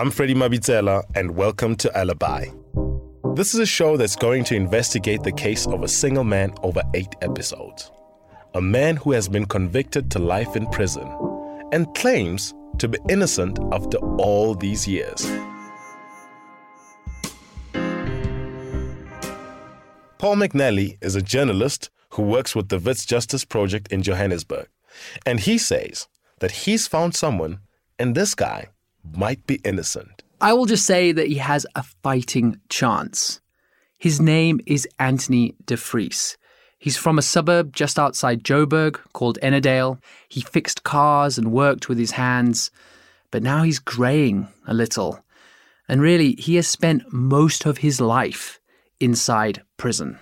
I'm Freddie Mabitela, and welcome to Alibi. This is a show that's going to investigate the case of a single man over eight episodes. A man who has been convicted to life in prison and claims to be innocent after all these years. Paul McNally is a journalist who works with the Wits Justice Project in Johannesburg, and he says that he's found someone, and this guy might be innocent. I will just say that he has a fighting chance. His name is Anthony de Vries. He's from a suburb just outside Joburg called Ennerdale. He fixed cars and worked with his hands, but now he's greying a little. And really, he has spent most of his life inside prison.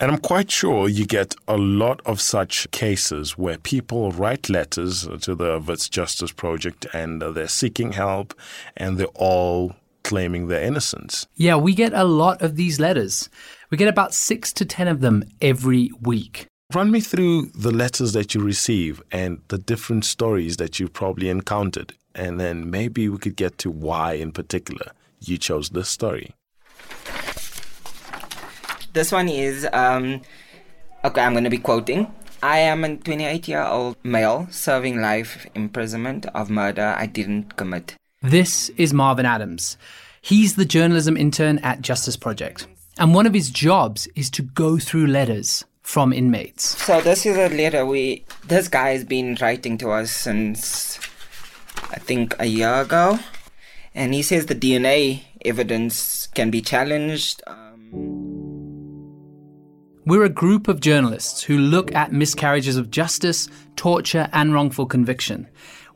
And I'm quite sure you get a lot of such cases where people write letters to the Wits Justice Project and they're seeking help and they're all claiming their innocence. Yeah, we get a lot of these letters. We get about six to ten of them every week. Run me through the letters that you receive and the different stories that you've probably encountered. And then maybe we could get to why, in particular, you chose this story. This one is um, okay. I'm going to be quoting. I am a 28 year old male serving life imprisonment of murder I didn't commit. This is Marvin Adams. He's the journalism intern at Justice Project. And one of his jobs is to go through letters from inmates. So this is a letter we this guy has been writing to us since I think a year ago, and he says the DNA evidence can be challenged. We're a group of journalists who look at miscarriages of justice, torture, and wrongful conviction.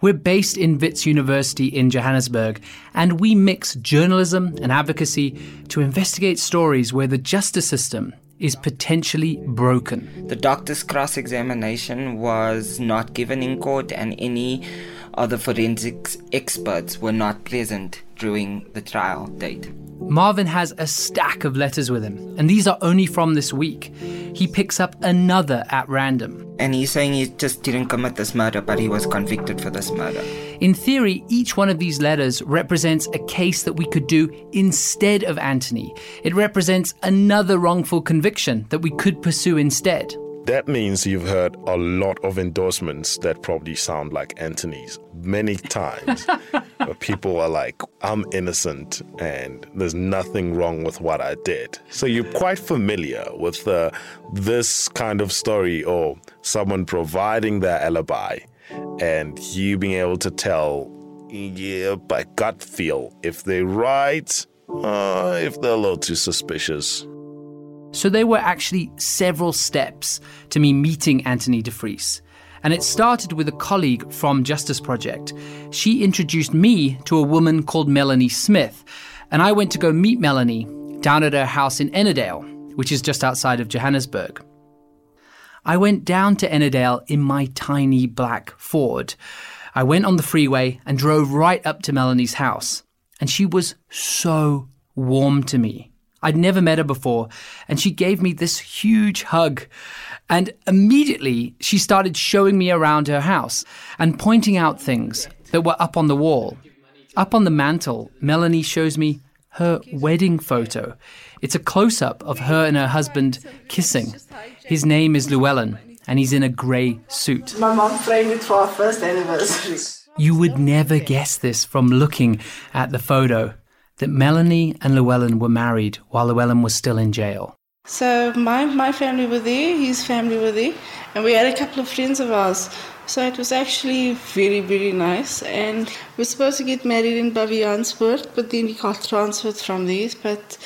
We're based in Wits University in Johannesburg, and we mix journalism and advocacy to investigate stories where the justice system is potentially broken. The doctor's cross examination was not given in court, and any other forensics experts were not present during the trial date. Marvin has a stack of letters with him, and these are only from this week. He picks up another at random. And he's saying he just didn't commit this murder, but he was convicted for this murder. In theory, each one of these letters represents a case that we could do instead of Anthony. It represents another wrongful conviction that we could pursue instead. That means you've heard a lot of endorsements that probably sound like Anthony's many times. people are like, I'm innocent and there's nothing wrong with what I did. So you're quite familiar with uh, this kind of story or someone providing their alibi and you being able to tell, yeah, by gut feel, if they're right, uh, if they're a little too suspicious. So there were actually several steps to me meeting Anthony de Vries. And it started with a colleague from Justice Project. She introduced me to a woman called Melanie Smith. And I went to go meet Melanie down at her house in Ennerdale, which is just outside of Johannesburg. I went down to Ennerdale in my tiny black Ford. I went on the freeway and drove right up to Melanie's house. And she was so warm to me. I'd never met her before, and she gave me this huge hug. And immediately she started showing me around her house and pointing out things that were up on the wall. Up on the mantle, Melanie shows me her wedding photo. It's a close up of her and her husband kissing. His name is Llewellyn, and he's in a grey suit. My mom framed it for our first anniversary. You would never guess this from looking at the photo that Melanie and Llewellyn were married while Llewellyn was still in jail. So my, my family were there, his family were there, and we had a couple of friends of ours. So it was actually very, very nice. And we were supposed to get married in Baviaanspoort, but then we got transferred from there. But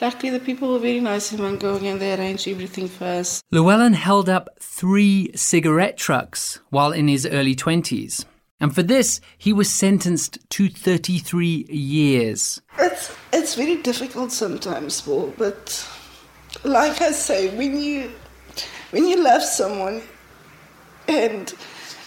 luckily the people were very nice in Mangaung and they arranged everything for us. Llewellyn held up three cigarette trucks while in his early 20s. And for this, he was sentenced to 33 years. It's it's very difficult sometimes, Paul. But like I say, when you when you love someone and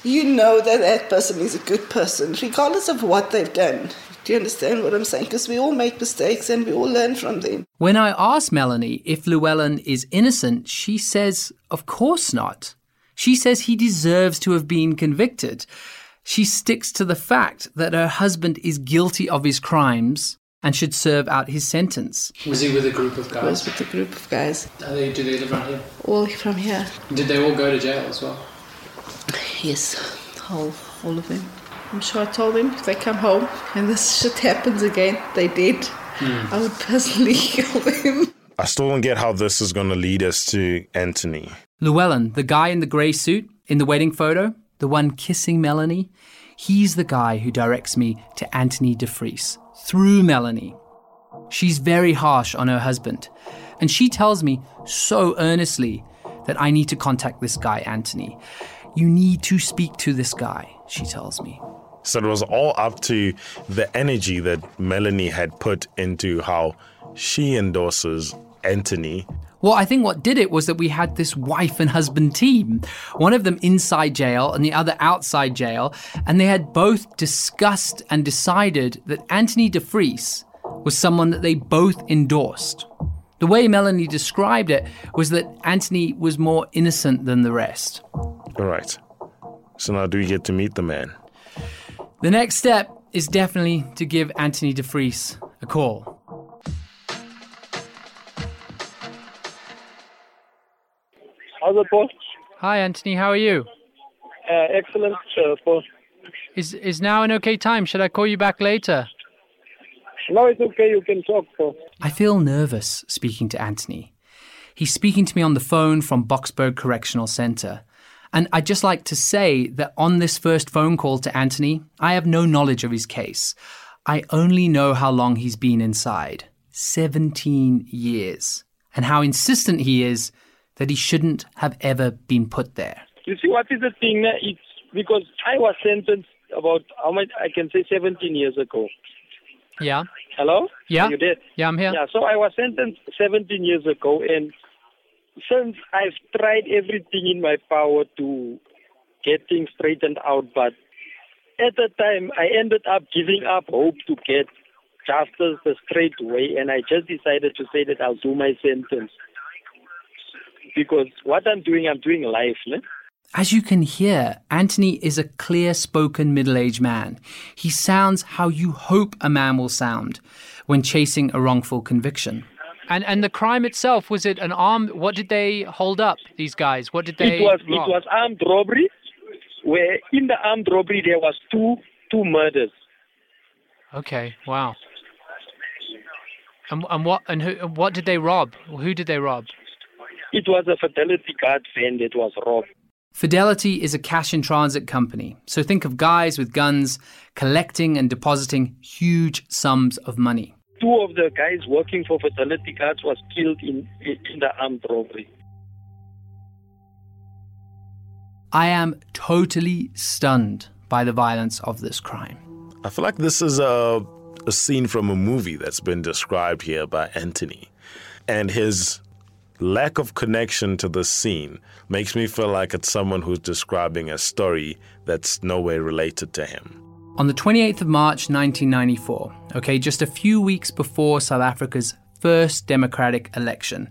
you know that that person is a good person, regardless of what they've done. Do you understand what I'm saying? Because we all make mistakes and we all learn from them. When I asked Melanie if Llewellyn is innocent, she says, of course not. She says he deserves to have been convicted. She sticks to the fact that her husband is guilty of his crimes and should serve out his sentence. Was he with a group of I was guys? with a group of guys, Are they, do they live around here? all from here. Did they all go to jail as well? Yes, all, all of them. I'm sure I told them if they come home and this shit happens again, they did. Hmm. I would personally kill them. I still don't get how this is going to lead us to Anthony. Llewellyn, the guy in the grey suit in the wedding photo, the one kissing Melanie, he's the guy who directs me to Anthony de Vries through Melanie. She's very harsh on her husband, and she tells me so earnestly that I need to contact this guy, Anthony. You need to speak to this guy, she tells me. So it was all up to the energy that Melanie had put into how she endorses Anthony. Well, I think what did it was that we had this wife and husband team, one of them inside jail and the other outside jail, and they had both discussed and decided that Anthony de Vries was someone that they both endorsed. The way Melanie described it was that Anthony was more innocent than the rest. All right. So now do we get to meet the man? The next step is definitely to give Anthony de Vries a call. How's it, Paul? Hi, Anthony, how are you? Uh, excellent, uh, Paul. Is, is now an okay time? Should I call you back later? No, it's okay. You can talk, Paul. I feel nervous speaking to Anthony. He's speaking to me on the phone from Boksburg Correctional Center. And I'd just like to say that on this first phone call to Anthony, I have no knowledge of his case. I only know how long he's been inside 17 years. And how insistent he is that he shouldn't have ever been put there. You see, what is the thing? It's because I was sentenced about how much I can say 17 years ago. Yeah? Hello? Yeah? Are you dead? Yeah, I'm here. Yeah. So I was sentenced 17 years ago, and since I've tried everything in my power to get things straightened out, but at the time I ended up giving up hope to get justice the straight way, and I just decided to say that I'll do my sentence because what I'm doing, I'm doing life. Ne? As you can hear, Anthony is a clear spoken middle aged man. He sounds how you hope a man will sound when chasing a wrongful conviction. And and the crime itself was it an armed? What did they hold up? These guys? What did they? It was rob? it was armed robbery, where in the armed robbery there was two two murders. Okay. Wow. And and what and who and what did they rob? Who did they rob? It was a Fidelity Guard van that was robbed. Fidelity is a cash in transit company. So think of guys with guns collecting and depositing huge sums of money. Two of the guys working for Fidelity Guards was killed in in the armed robbery. I am totally stunned by the violence of this crime. I feel like this is a, a scene from a movie that's been described here by Anthony. And his lack of connection to the scene makes me feel like it's someone who's describing a story that's nowhere related to him. On the 28th of March 1994, okay, just a few weeks before South Africa's first democratic election,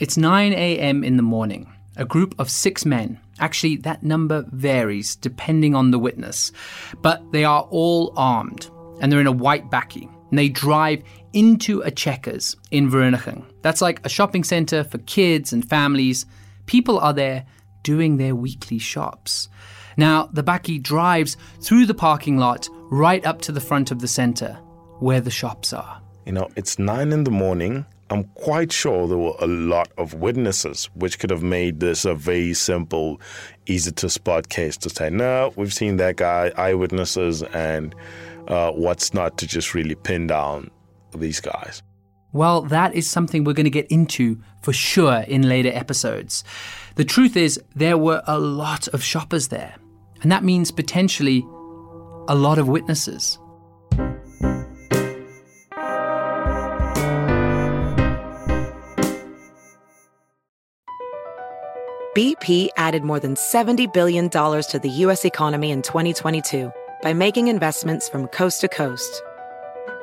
it's 9 a.m. in the morning. A group of six men, actually, that number varies depending on the witness, but they are all armed and they're in a white bakkie and they drive into a Checkers in Vereeniging. That's like a shopping center for kids and families. People are there doing their weekly shops. Now, the bakkie drives through the parking lot right up to the front of the center where the shops are. You know, it's nine in the morning. I'm quite sure there were a lot of witnesses, which could have made this a very simple, easy to spot case to say, no, we've seen that guy, eyewitnesses, and uh, what's not to just really pin down these guys. Well, that is something we're going to get into for sure in later episodes. The truth is, there were a lot of shoppers there, and that means potentially a lot of witnesses. BP added more than $70 billion to the U.S. economy in 2022 by making investments from coast to coast.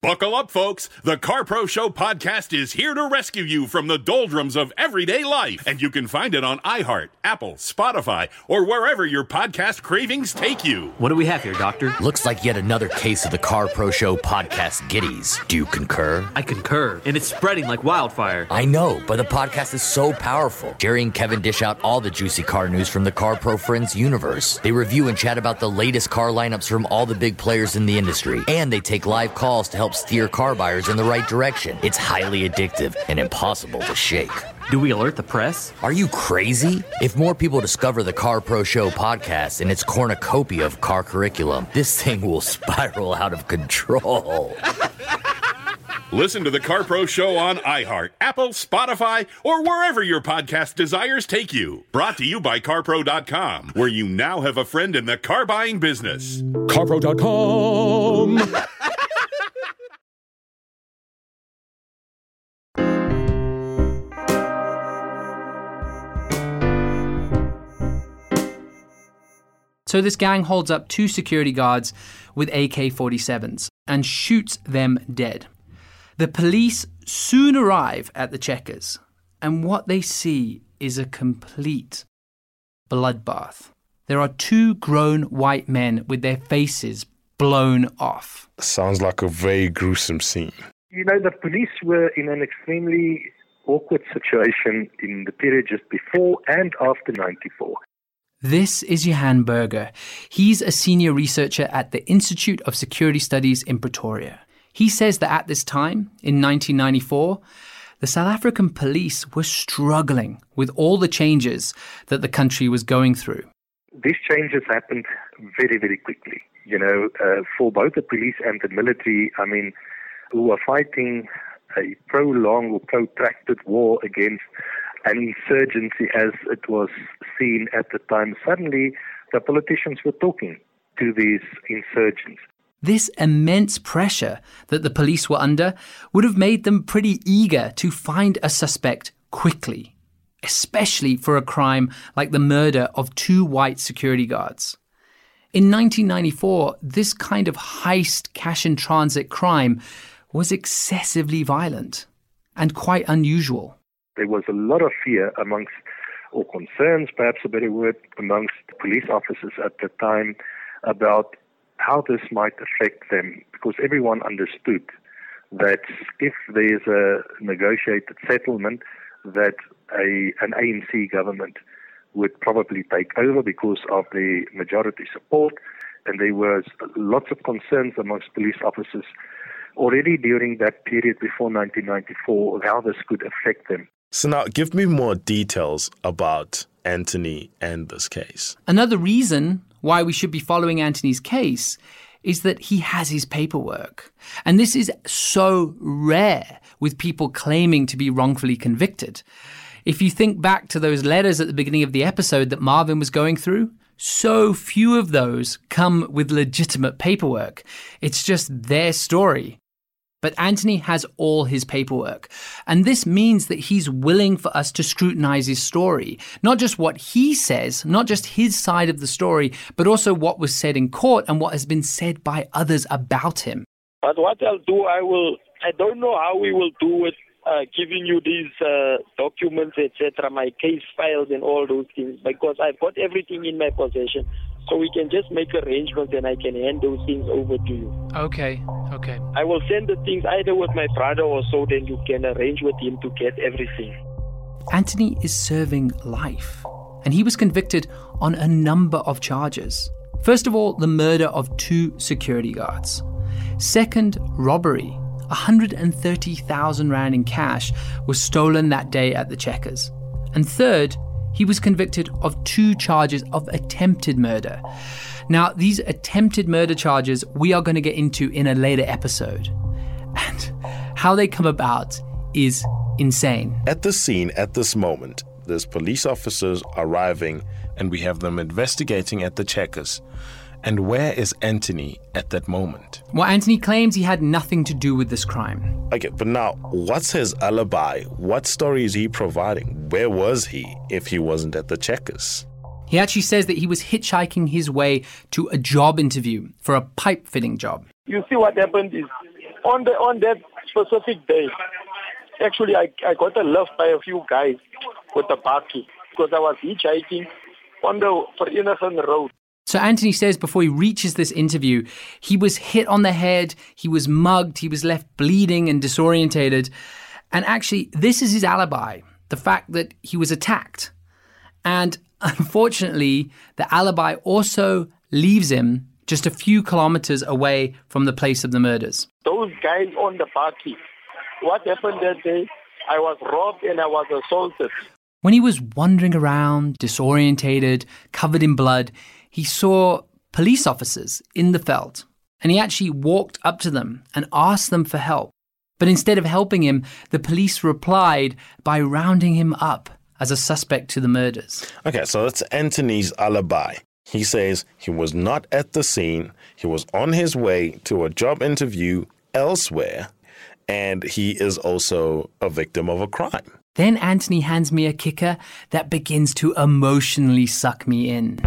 Buckle up, folks. The Car Pro Show podcast is here to rescue you from the doldrums of everyday life. And you can find it on iHeart, Apple, Spotify, or wherever your podcast cravings take you. What do we have here, Doctor? Looks like yet another case of the Car Pro Show podcast giddies. Do you concur? I concur. And it's spreading like wildfire. I know, but the podcast is so powerful. Jerry and Kevin dish out all the juicy car news from the Car Pro Friends universe. They review and chat about the latest car lineups from all the big players in the industry. And they take live calls to help steer car buyers in the right direction. It's highly addictive and impossible to shake. Do we alert the press? Are you crazy? If more people discover the Car Pro Show podcast and its cornucopia of car curriculum, this thing will spiral out of control. Listen to the Car Pro Show on iHeart, Apple, Spotify, or wherever your podcast desires take you. Brought to you by CarPro.com, where you now have a friend in the car buying business. CarPro.com. So this gang holds up two security guards with AK 47s and shoots them dead. The police soon arrive at the checkers, and what they see is a complete bloodbath. There are two grown white men with their faces blown off. Sounds like a very gruesome scene. You know, the police were in an extremely awkward situation in the period just before and after 94. This is Johan Burger. He's a senior researcher at the Institute of Security Studies in Pretoria. He says that at this time, in 1994, the South African police were struggling with all the changes that the country was going through. These changes happened very, very quickly. You know, uh, for both the police and the military, I mean, who were fighting a prolonged or protracted war against an insurgency as it was seen at the time. Suddenly, the politicians were talking to these insurgents. This immense pressure that the police were under would have made them pretty eager to find a suspect quickly, especially for a crime like the murder of two white security guards. In 1994, this kind of heist cash in transit crime was excessively violent and quite unusual. There was a lot of fear amongst, or concerns, perhaps a better word, amongst police officers at the time about how this might affect them because everyone understood that if there's a negotiated settlement, that a an ANC government would probably take over because of the majority support, and there was lots of concerns amongst police officers already during that period before 1994 of how this could affect them. So now give me more details about Anthony and this case. Another reason why we should be following Anthony's case is that he has his paperwork. And this is so rare with people claiming to be wrongfully convicted. If you think back to those letters at the beginning of the episode that Marvin was going through, so few of those come with legitimate paperwork. It's just their story. But Anthony has all his paperwork. And this means that he's willing for us to scrutinize his story. Not just what he says, not just his side of the story, but also what was said in court and what has been said by others about him. But what I'll do, I will, I don't know how we will do it, uh, giving you these uh, documents, etc., my case files and all those things, because I've got everything in my possession. So we can just make arrangements and I can hand those things over to you. Okay, okay. I will send the things either with my brother or so, then you can arrange with him to get everything. Anthony is serving life, and he was convicted on a number of charges. First of all, the murder of two security guards. Second, robbery. 130,000 Rand in cash was stolen that day at the Checkers. And third, he was convicted of two charges of attempted murder. Now, these attempted murder charges we are going to get into in a later episode. And how they come about is insane. At the scene, at this moment, there's police officers arriving, and we have them investigating at the checkers. And where is Anthony at that moment? Well, Anthony claims he had nothing to do with this crime. Okay, but now, what's his alibi? What story is he providing? Where was he if he wasn't at the checkers? He actually says that he was hitchhiking his way to a job interview for a pipe fitting job. You see what happened is on the on that specific day, actually I, I got a lift by a few guys with a bakkie because I was hitchhiking on the for innocent Road. So Anthony says before he reaches this interview, he was hit on the head, he was mugged, he was left bleeding and disorientated. And actually, this is his alibi the fact that he was attacked. And unfortunately, the alibi also leaves him just a few kilometers away from the place of the murders. Those guys on the party, what happened that day? I was robbed and I was assaulted. When he was wandering around, disorientated, covered in blood, he saw police officers in the veld and he actually walked up to them and asked them for help. But instead of helping him, the police replied by rounding him up as a suspect to the murders. Okay, so that's Anthony's alibi. He says he was not at the scene, he was on his way to a job interview elsewhere, and he is also a victim of a crime. Then Anthony hands me a kicker that begins to emotionally suck me in.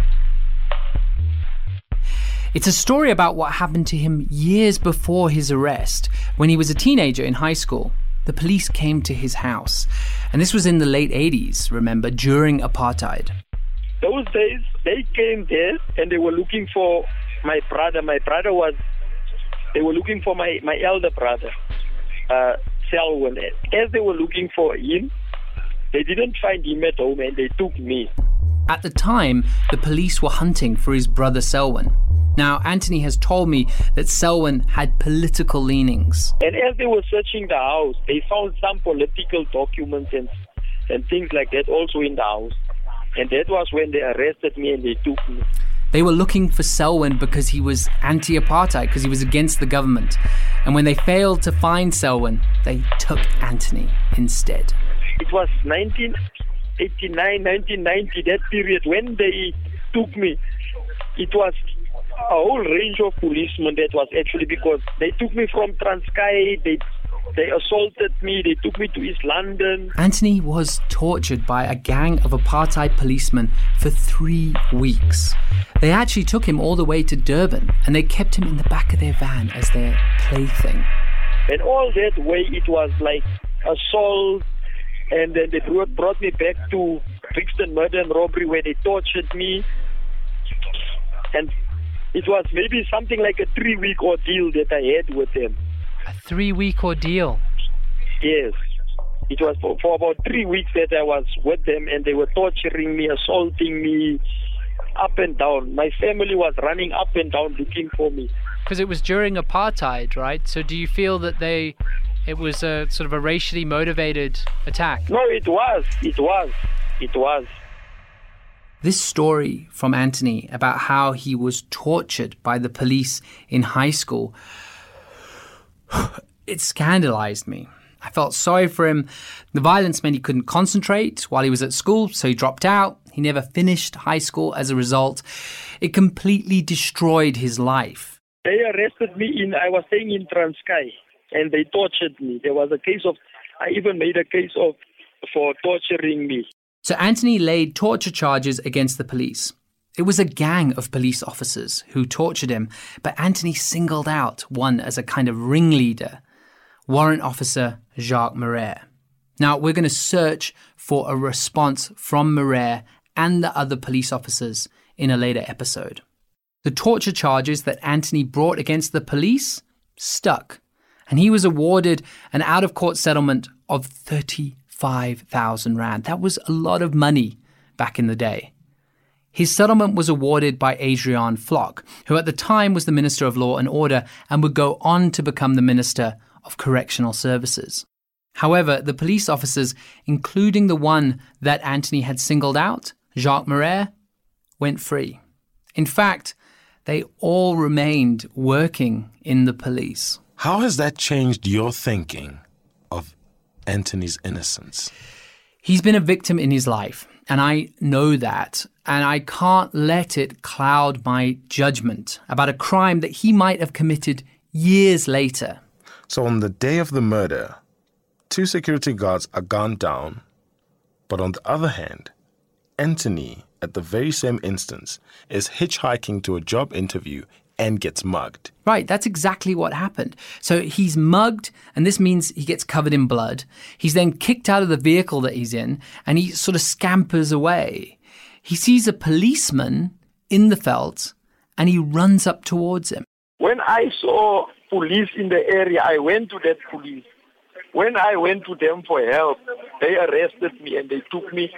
It's a story about what happened to him years before his arrest. When he was a teenager in high school, the police came to his house. And this was in the late 80s, remember, during apartheid. Those days, they came there and they were looking for my brother. My brother was, they were looking for my, my elder brother, uh, Selwyn. As they were looking for him, they didn't find him at home and they took me. At the time, the police were hunting for his brother Selwyn. Now, Anthony has told me that Selwyn had political leanings. And as they were searching the house, they found some political documents and, and things like that also in the house. And that was when they arrested me and they took me. They were looking for Selwyn because he was anti apartheid, because he was against the government. And when they failed to find Selwyn, they took Anthony instead. It was 1989, 1990, that period when they took me. It was a whole range of policemen that was actually because they took me from Transkei, they they assaulted me, they took me to East London. Anthony was tortured by a gang of apartheid policemen for three weeks. They actually took him all the way to Durban and they kept him in the back of their van as their plaything. And all that way it was like assault and uh, then they brought, brought me back to Brixton murder and robbery where they tortured me. And it was maybe something like a three week ordeal that I had with them. A three week ordeal? Yes. It was for, for about three weeks that I was with them and they were torturing me, assaulting me up and down. My family was running up and down looking for me. Because it was during apartheid, right? So do you feel that they it was a sort of a racially motivated attack? No, it was. It was. It was. This story from Anthony about how he was tortured by the police in high school, it scandalized me. I felt sorry for him. The violence meant he couldn't concentrate while he was at school, so he dropped out. He never finished high school as a result. It completely destroyed his life. They arrested me in, I was staying in Transkei, and they tortured me. There was a case of, I even made a case of, for torturing me. So Anthony laid torture charges against the police. It was a gang of police officers who tortured him, but Anthony singled out one as a kind of ringleader Warrant Officer Jacques Marais. Now, we're going to search for a response from Marais and the other police officers in a later episode. The torture charges that Anthony brought against the police stuck, and he was awarded an out of court settlement of 35,000 Rand. That was a lot of money back in the day. His settlement was awarded by Adriaan Vlok, who at the time was the Minister of Law and Order and would go on to become the Minister of Correctional Services. However, the police officers, including the one that Anthony had singled out, Jacques Marais, went free. In fact, they all remained working in the police. How has that changed your thinking of Anthony's innocence? He's been a victim in his life, and I know that, and I can't let it cloud my judgment about a crime that he might have committed years later. So, on the day of the murder, two security guards are gunned down, but on the other hand, Anthony, at the very same instance, is hitchhiking to a job interview and gets mugged. Right, that's exactly what happened. So he's mugged, and this means he gets covered in blood. He's then kicked out of the vehicle that he's in, and he sort of scampers away. He sees a policeman in the veld, and he runs up towards him. When I saw police in the area, I went to that police. When I went to them for help, they arrested me and they took me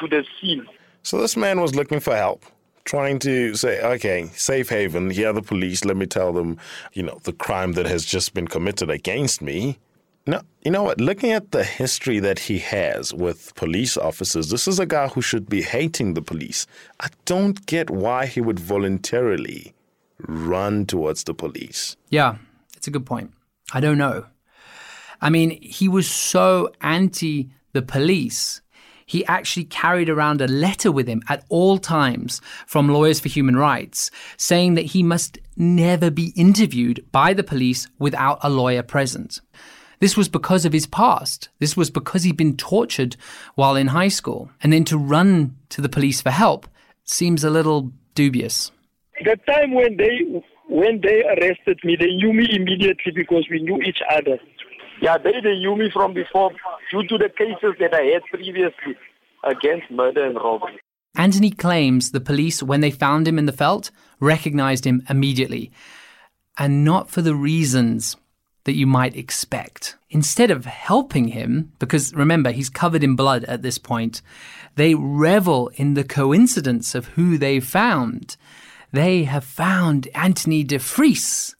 to the scene. So this man was looking for help, trying to say, okay, safe haven, here are the police, let me tell them, you know, the crime that has just been committed against me. No, you know what? Looking at the history that he has with police officers, this is a guy who should be hating the police. I don't get why he would voluntarily run towards the police. Yeah, it's a good point. I don't know. I mean, he was so anti the police he actually carried around a letter with him at all times from Lawyers for Human Rights saying that he must never be interviewed by the police without a lawyer present. This was because of his past. This was because he'd been tortured while in high school. And then to run to the police for help seems a little dubious. The time when they when they arrested me, they knew me immediately because we knew each other. Yeah, they, they knew me from before due to the cases that I had previously against murder and robbery. Anthony claims the police, when they found him in the veld, recognized him immediately, and not for the reasons that you might expect. Instead of helping him, because remember, he's covered in blood at this point, they revel in the coincidence of who they found. They have found Anthony de Vries,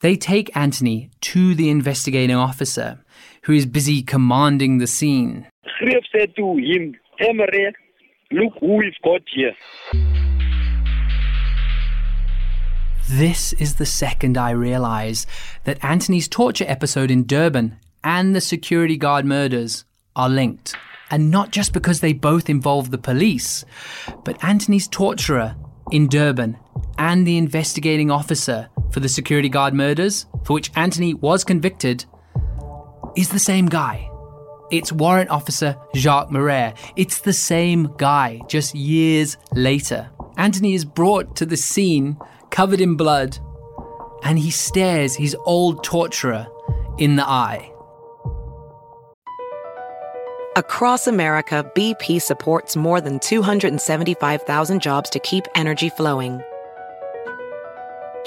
they take Anthony to the investigating officer, who is busy commanding the scene. Greep said to him, Emre, look who we've got here. This is the second I realize that Anthony's torture episode in Durban and the security guard murders are linked. And not just because they both involve the police, but Anthony's torturer in Durban and the investigating officer for the security guard murders, for which Anthony was convicted, is the same guy. It's Warrant Officer Jacques Marais. It's the same guy, just years later. Anthony is brought to the scene covered in blood, and he stares his old torturer in the eye. Across America, BP supports more than 275,000 jobs to keep energy flowing.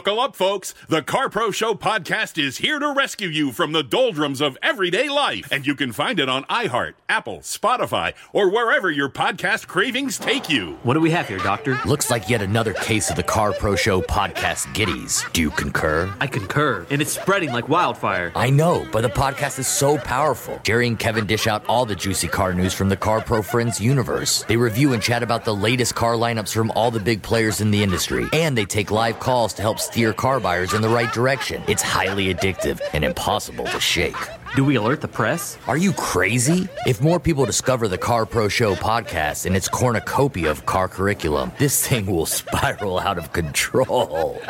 Buckle up, folks. The Car Pro Show podcast is here to rescue you from the doldrums of everyday life. And you can find it on iHeart, Apple, Spotify, or wherever your podcast cravings take you. What do we have here, Doctor? Looks like yet another case of the Car Pro Show podcast giddies. Do you concur? I concur, and it's spreading like wildfire. I know, but the podcast is so powerful. Jerry and Kevin dish out all the juicy car news from the Car Pro Friends universe. They review and chat about the latest car lineups from all the big players in the industry. And they take live calls to help steer car buyers in the right direction. It's highly addictive and impossible to shake. Do we alert the press? Are you crazy? If more people discover the Car Pro Show podcast and its cornucopia of car curriculum, this thing will spiral out of control.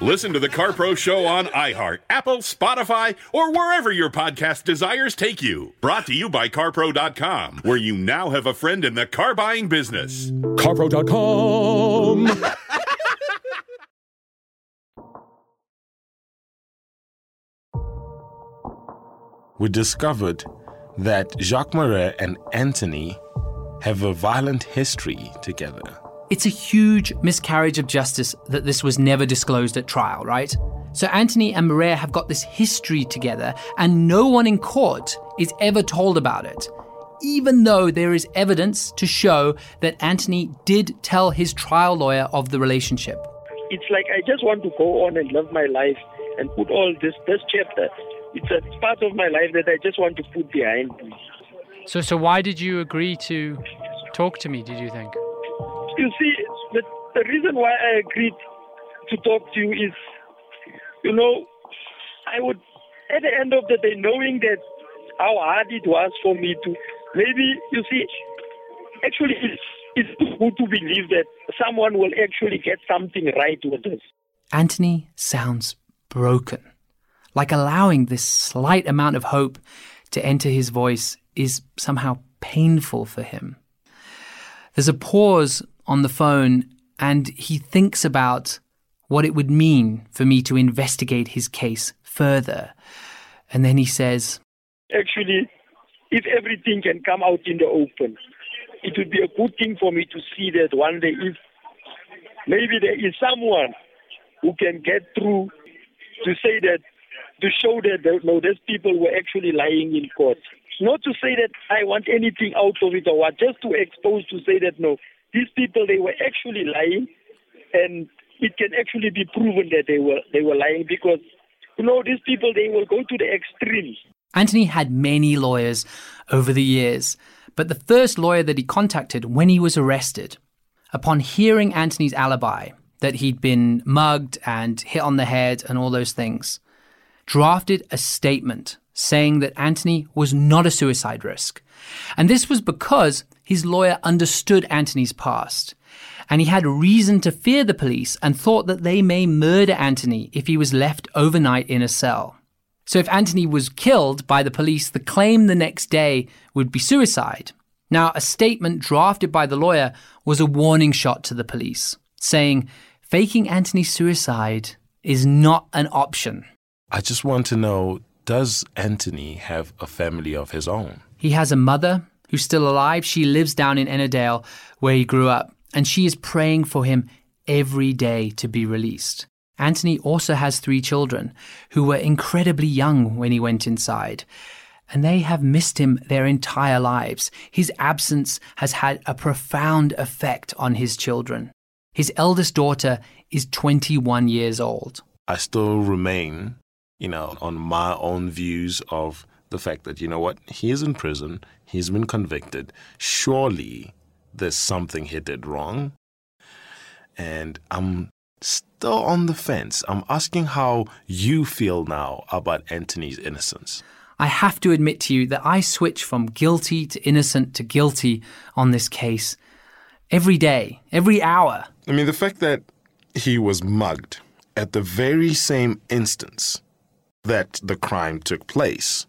Listen to the Car Pro Show on iHeart, Apple, Spotify, or wherever your podcast desires take you. Brought to you by CarPro.com, where you now have a friend in the car buying business. CarPro.com. we discovered that Jacques Marais and Anthony have a violent history together. It's a huge miscarriage of justice that this was never disclosed at trial, right? So Anthony and Marais have got this history together, and no one in court is ever told about it, even though there is evidence to show that Anthony did tell his trial lawyer of the relationship. It's like I just want to go on and live my life and put all this this chapter. It's a part of my life that I just want to put behind me. So, so why did you agree to talk to me? Did you think? You see, the, the reason why I agreed to talk to you is, you know, I would, at the end of the day, knowing that how hard it was for me to, maybe, you see, actually, it's, it's good to believe that someone will actually get something right with this. Anthony sounds broken. Like allowing this slight amount of hope to enter his voice is somehow painful for him. There's a pause on the phone, and he thinks about what it would mean for me to investigate his case further. And then he says, Actually, if everything can come out in the open, it would be a good thing for me to see that one day if maybe there is someone who can get through to say that, to show that no, these people were actually lying in court. Not to say that I want anything out of it or what, just to expose to say that no, these people they were actually lying, and it can actually be proven that they were they were lying because you know these people they will go to the extremes. Anthony had many lawyers over the years, but the first lawyer that he contacted when he was arrested, upon hearing Anthony's alibi that he'd been mugged and hit on the head and all those things, drafted a statement saying that Anthony was not a suicide risk. And this was because his lawyer understood Anthony's past. And he had reason to fear the police and thought that they may murder Anthony if he was left overnight in a cell. So if Anthony was killed by the police, the claim the next day would be suicide. Now, a statement drafted by the lawyer was a warning shot to the police, saying faking Anthony's suicide is not an option. I just want to know does Anthony have a family of his own? He has a mother who's still alive. She lives down in Ennerdale, where he grew up, and she is praying for him every day to be released. Anthony also has three children who were incredibly young when he went inside, and they have missed him their entire lives. His absence has had a profound effect on his children. His eldest daughter is 21 years old. I still remain, you know, on my own views of the fact that, you know what, he is in prison, he's been convicted. Surely there's something he did wrong. And I'm still on the fence. I'm asking how you feel now about Anthony's innocence. I have to admit to you that I switch from guilty to innocent to guilty on this case every day, every hour. I mean, the fact that he was mugged at the very same instance that the crime took place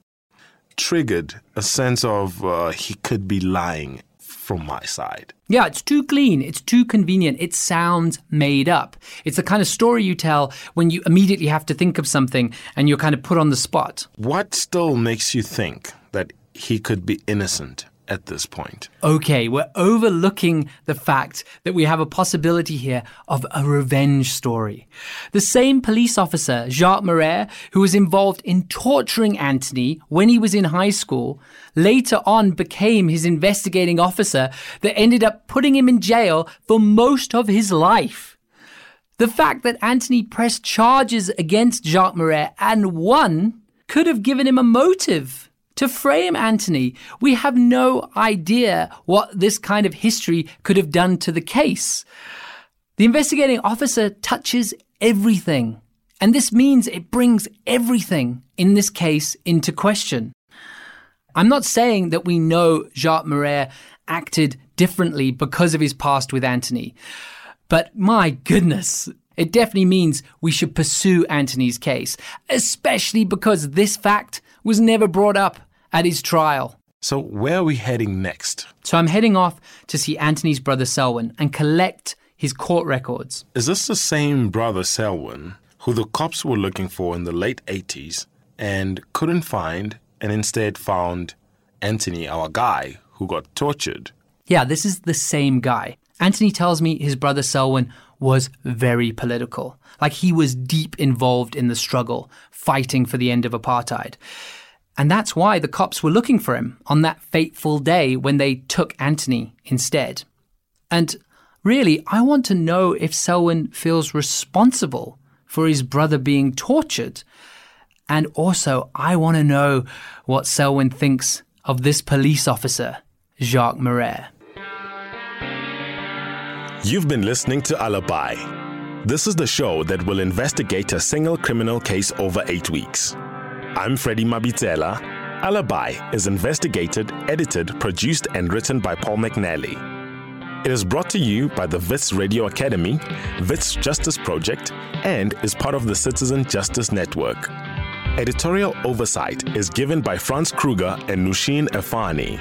triggered a sense of uh, he could be lying from my side. Yeah, it's too clean. It's too convenient. It sounds made up. It's the kind of story you tell when you immediately have to think of something and you're kind of put on the spot. What still makes you think that he could be innocent at this point? Okay, we're overlooking the fact that we have a possibility here of a revenge story. The same police officer, Jacques Marais, who was involved in torturing Anthony when he was in high school, later on became his investigating officer that ended up putting him in jail for most of his life. The fact that Anthony pressed charges against Jacques Marais and won could have given him a motive to frame Anthony. We have no idea what this kind of history could have done to the case. The investigating officer touches everything, and this means it brings everything in this case into question. I'm not saying that we know Jacques Marais acted differently because of his past with Anthony, but my goodness, it definitely means we should pursue Anthony's case, especially because this fact was never brought up at his trial. So, where are we heading next? So, I'm heading off to see Anthony's brother Selwyn and collect his court records. Is this the same brother Selwyn who the cops were looking for in the late 80s and couldn't find and instead found Anthony, our guy, who got tortured. Yeah, this is the same guy. Anthony tells me his brother Selwyn was very political. Like he was deep involved in the struggle, fighting for the end of apartheid. And that's why the cops were looking for him on that fateful day when they took Anthony instead. And really, I want to know if Selwyn feels responsible for his brother being tortured. And also, I want to know what Selwyn thinks of this police officer, Jacques Marais. You've been listening to Alibi. This is the show that will investigate a single criminal case over eight weeks. I'm Freddie Mabitela. Alibi is investigated, edited, produced, and written by Paul McNally. It is brought to you by the Wits Radio Academy, Wits Justice Project, and is part of the Citizen Justice Network. Editorial oversight is given by Franz Kruger and Nooshin Erfani.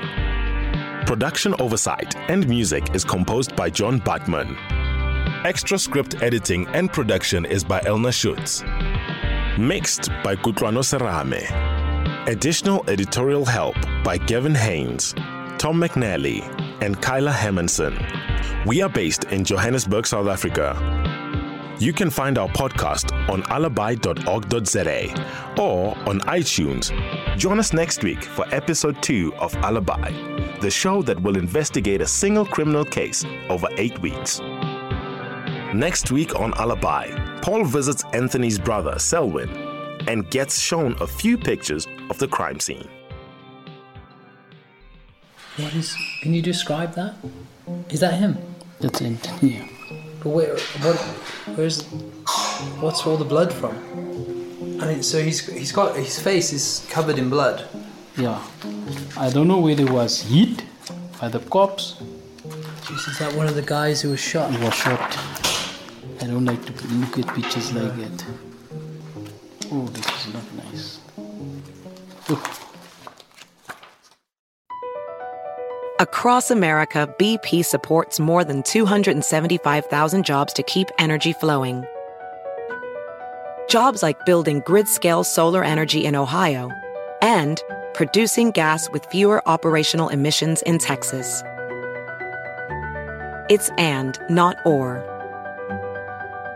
Production oversight and music is composed by John Bachman. Extra script editing and production is by Elna Schutz. Mixed by Kutlwano Serame. Additional editorial help by Gavin Haynes, Tom McNally, and Kyla Hermanson. We are based in Johannesburg, South Africa. You can find our podcast on alibi.org.za or on iTunes. Join us next week for episode 2 of Alibi, the show that will investigate a single criminal case over eight weeks. Next week on Alibi, Paul visits Anthony's brother, Selwyn, and gets shown a few pictures of the crime scene. What is? Can you describe that? Is that him? That's Anthony. Yeah. But where? What? Where's? What's all the blood from? I mean, so he's he's got his face is covered in blood. Yeah. I don't know whether it was hit by the cops. Jeez, is that one of the guys who was shot? He was shot. Don't like to look at pictures like that. Oh, this is not nice. Look. Across America, BP supports more than 275,000 jobs to keep energy flowing. Jobs like building grid scale solar energy in Ohio and producing gas with fewer operational emissions in Texas. It's and, not or.